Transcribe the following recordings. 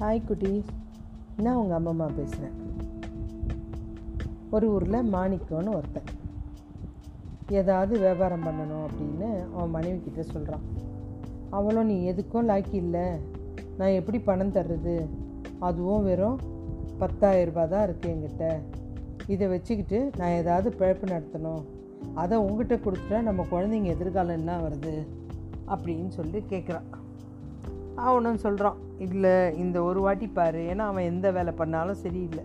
Hi குட்டீஸ் நான் உங்கள் அம்மம்மா பேசுகிறேன் ஒரு ஊரில் மாணிக்கம்னு ஒருத்தன். ஏதாவது வியாபாரம் பண்ணணும் அப்படின்னு அவன் மனைவி கிட்ட சொல்கிறான் அவளும் நீ எதுக்கும் லாக்கி இல்லை. நான் எப்படி பணம் தர்றது? அதுவும் வெறும் பத்தாயிரரூபா தான் இருக்குது என்கிட்ட. இதை வச்சுக்கிட்டு நான் ஏதாவது பிழப்பு நடத்தணும். அதை உங்ககிட்ட கொடுத்துட்டா நம்ம குழந்தைங்க எதிர்காலம் என்ன வருது அப்படின்னு சொல்லி கேட்குறான் அவனும் சொல்கிறான் இல்லை இந்த ஒரு வாட்டி பாரு. ஏன்னா அவன் எந்த வேலை பண்ணாலும் சரியில்லை.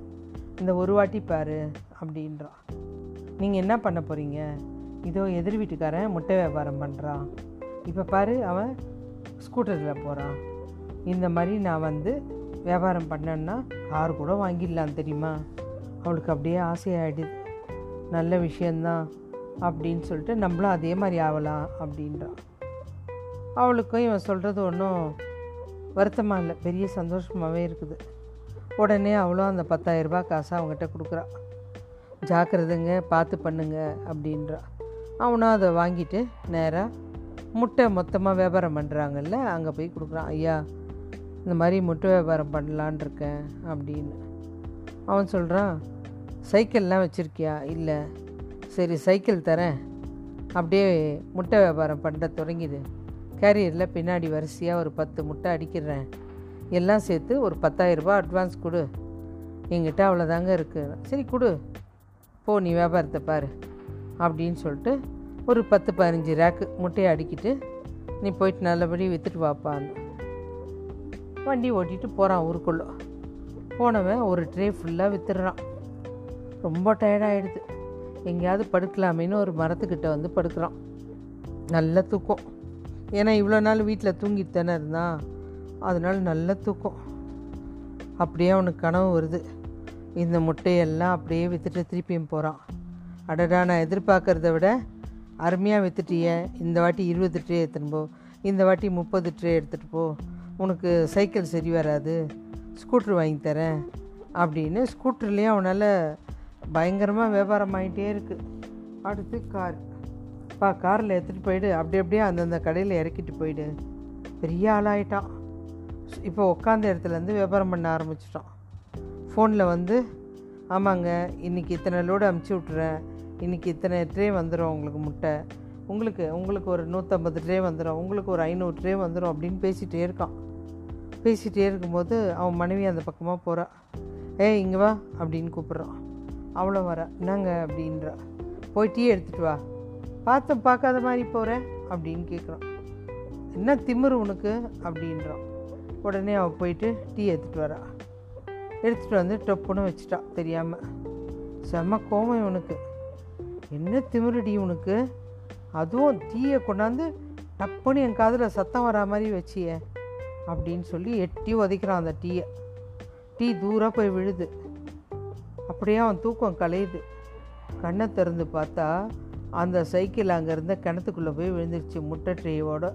இந்த ஒரு வாட்டி பாரு அப்படின்றான். நீங்கள் என்ன பண்ண போகிறீங்க இதோ எதிர் வீட்டுக்காரன் முட்டை வியாபாரம் பண்ணுறான் இப்போ பாரு அவன் ஸ்கூட்டரில் போகிறான் இந்த மாதிரி நான் வந்து வியாபாரம் பண்ணேன்னா கார் கூட வாங்கிடலாம் தெரியுமா? அவளுக்கு அப்படியே ஆசையாகிடுது நல்ல விஷயந்தான் அப்படின்னு சொல்லிட்டு நம்மளும் அதே மாதிரி ஆகலாம் அப்படின்றான். அவளுக்கும் இவன் சொல்கிறது ஒன்றும் வருத்தமாக இல்லை. பெரிய சந்தோஷமாகவே இருக்குது. உடனே அவளும் அந்த பத்தாயிரரூபா காசை அவங்ககிட்ட கொடுக்குறா. ஜாக்கிரதைங்க பார்த்து பண்ணுங்க அப்படின்றா. அவனும் அதை வாங்கிட்டு நேராக முட்டை மொத்தமாக வியாபாரம் பண்ணுறாங்கல்ல அங்கே போய் கொடுக்குறான் ஐயா இந்த மாதிரி முட்டை வியாபாரம் பண்ணலான் இருக்கேன் அப்படின்னு. அவன் சொல்கிறான் சைக்கிள்லாம் வச்சுருக்கியா? இல்லை. சரி சைக்கிள் தரேன். அப்படியே முட்டை வியாபாரம் பண்ண தொடங்கிடு கேரியரில் பின்னாடி வரிசையாக ஒரு பத்து முட்டை அடிக்கிறேன். எல்லாம் சேர்த்து ஒரு பத்தாயிரரூபா அட்வான்ஸ் கொடு. எங்கிட்ட அவ்வளோதாங்க இருக்குது சரி கொடு. போ நீ வியாபாரத்தை பாரு. அப்படின்னு சொல்லிட்டு ஒரு பத்து பதினஞ்சு ரேக்கு முட்டையை அடிக்கிட்டு நீ போயிட்டு நல்லபடி விற்றுட்டு வாப்பான்னு வண்டி ஓட்டிகிட்டு போகிறான் ஊருக்குள்ளே. போனவன் ஒரு ட்ரே ஃபுல்லாக விற்றுறான் ரொம்ப டயர்டாகிடுது எங்கேயாவது படுக்கலாமேன்னு ஒரு மரத்துக்கிட்ட வந்து படுக்கிறான். நல்ல தூக்கம். ஏன்னா இவ்வளோ நாள் வீட்டில் தூங்கிட்டு தானே இருந்தான் அதனால் நல்ல தூக்கம். அப்படியே அவனுக்கு கனவு வருது. இந்த முட்டையெல்லாம் அப்படியே விற்றுட்டு திருப்பியும் போகிறான் அடடா நான் எதிர்பார்க்குறத விட அருமையாக விற்றுட்டிய இந்த வாட்டி இருபது ட்ரே எடுத்துன்னு போ. இந்த வாட்டி முப்பது ட்ரே எடுத்துகிட்டு போ. உனக்கு சைக்கிள் சரி வராது. ஸ்கூட்ரு வாங்கி தரேன். அப்படின்னு ஸ்கூட்டர்லேயும் அவனால் பயங்கரமாக வியாபாரம் ஆகிட்டே இருக்குது அடுத்து கார். பா காரில் எடுத்துகிட்டு போயிடு. அப்படி அப்படியே அந்தந்த கடையில் இறக்கிட்டு போயிடு. பெரிய ஆளாயிட்டான். இப்போ உட்காந்த இடத்துலேருந்து வியாபாரம் பண்ண ஆரம்பிச்சிட்டான். ஃபோனில் வந்து ஆமாங்க இன்றைக்கி இத்தனை லோடு அமுச்சு விட்றேன் இன்றைக்கி இத்தனை ட்ரே வந்துடும் உங்களுக்கு முட்டை. உங்களுக்கு உங்களுக்கு ஒரு நூற்றம்பது ட்ரே வந்துடும் உங்களுக்கு ஒரு ஐநூறு ட்ரே வந்துடும் அப்படின்னு பேசிகிட்டே இருக்கான். பேசிகிட்டே இருக்கும்போது அவன் மனைவி அந்த பக்கமாக போகிறான் ஏ இங்கே வா அப்படின்னு கூப்பிட்றான். அவ்வளோ வர. என்னங்க? அப்படின்றா. போய் டீ எடுத்துகிட்டு வா. பார்த்து பார்க்காத மாதிரி போகிறேன் அப்படின்னு கேட்குறான் என்ன திமிரு உனக்கு? அப்படின்றான். உடனே அவள் போயிட்டு டீ எடுத்துகிட்டு வரா. எடுத்துகிட்டு வந்து டொப்புன்னு வச்சுட்டா தெரியாமல் செம்ம கோவம் இவனுக்கு. என்ன திமிருடி உனக்கு? அதுவும் டீயை கொண்டாந்து டப்புன்னு என் காதில் சத்தம் வரா மாதிரி வச்சியே அப்படின்னு சொல்லி எட்டி உதைக்கிறான் அந்த டீயை. டீ தூராக போய் விழுது. அப்படியே அவன் தூக்கம் கலையுது. கண்ணை திறந்து பார்த்தா அந்த சைக்கிள் அங்கே இருந்த கிணத்துக்குள்ளே போய் விழுந்துருச்சு. முட்டை ட்ரீவோட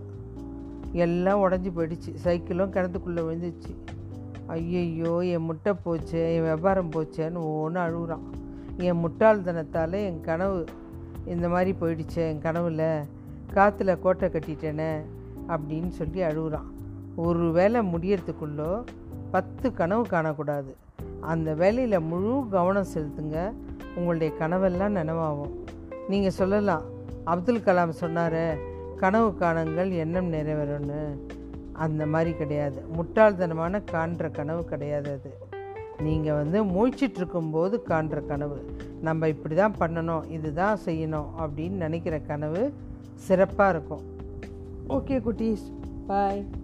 எல்லாம் உடஞ்சி போயிடுச்சு. சைக்கிளும் கிணத்துக்குள்ளே விழுந்துருச்சு. ஐயையோ என் முட்டை போச்சே என் வியாபாரம் போச்சேன்னு ஒன்று அழுகுறான். என் முட்டாள்தனத்தால் என் கனவு இந்த மாதிரி போயிடுச்சே என் கனவில் காற்றுல கோட்டை கட்டிட்டேனே அப்படின்னு சொல்லி அழுகுறான். ஒரு வேலை முடியறதுக்குள்ளோ பத்து கனவு காணக்கூடாது. அந்த வேலையில் முழு கவனம் செலுத்துங்க. உங்களுடைய கனவெல்லாம் நினைவாகும். நீங்கள் சொல்லலாம். அப்துல் கலாம் சொன்னார் கனவு காணுங்கள் எண்ணம் நிறைவேறும்னு. அந்த மாதிரி கிடையாது. முட்டாள்தனமான காண்ற கனவு கிடையாது அது. நீங்கள் வந்து முழிச்சிட்டு இருக்கும்போது காண்ற கனவு. நம்ம இப்படி தான் பண்ணணும் இதுதான் செய்யணும் அப்படின்னு நினைக்கிற கனவு சிறப்பாக இருக்கும். ஓகே குட்டீஸ். பாய்.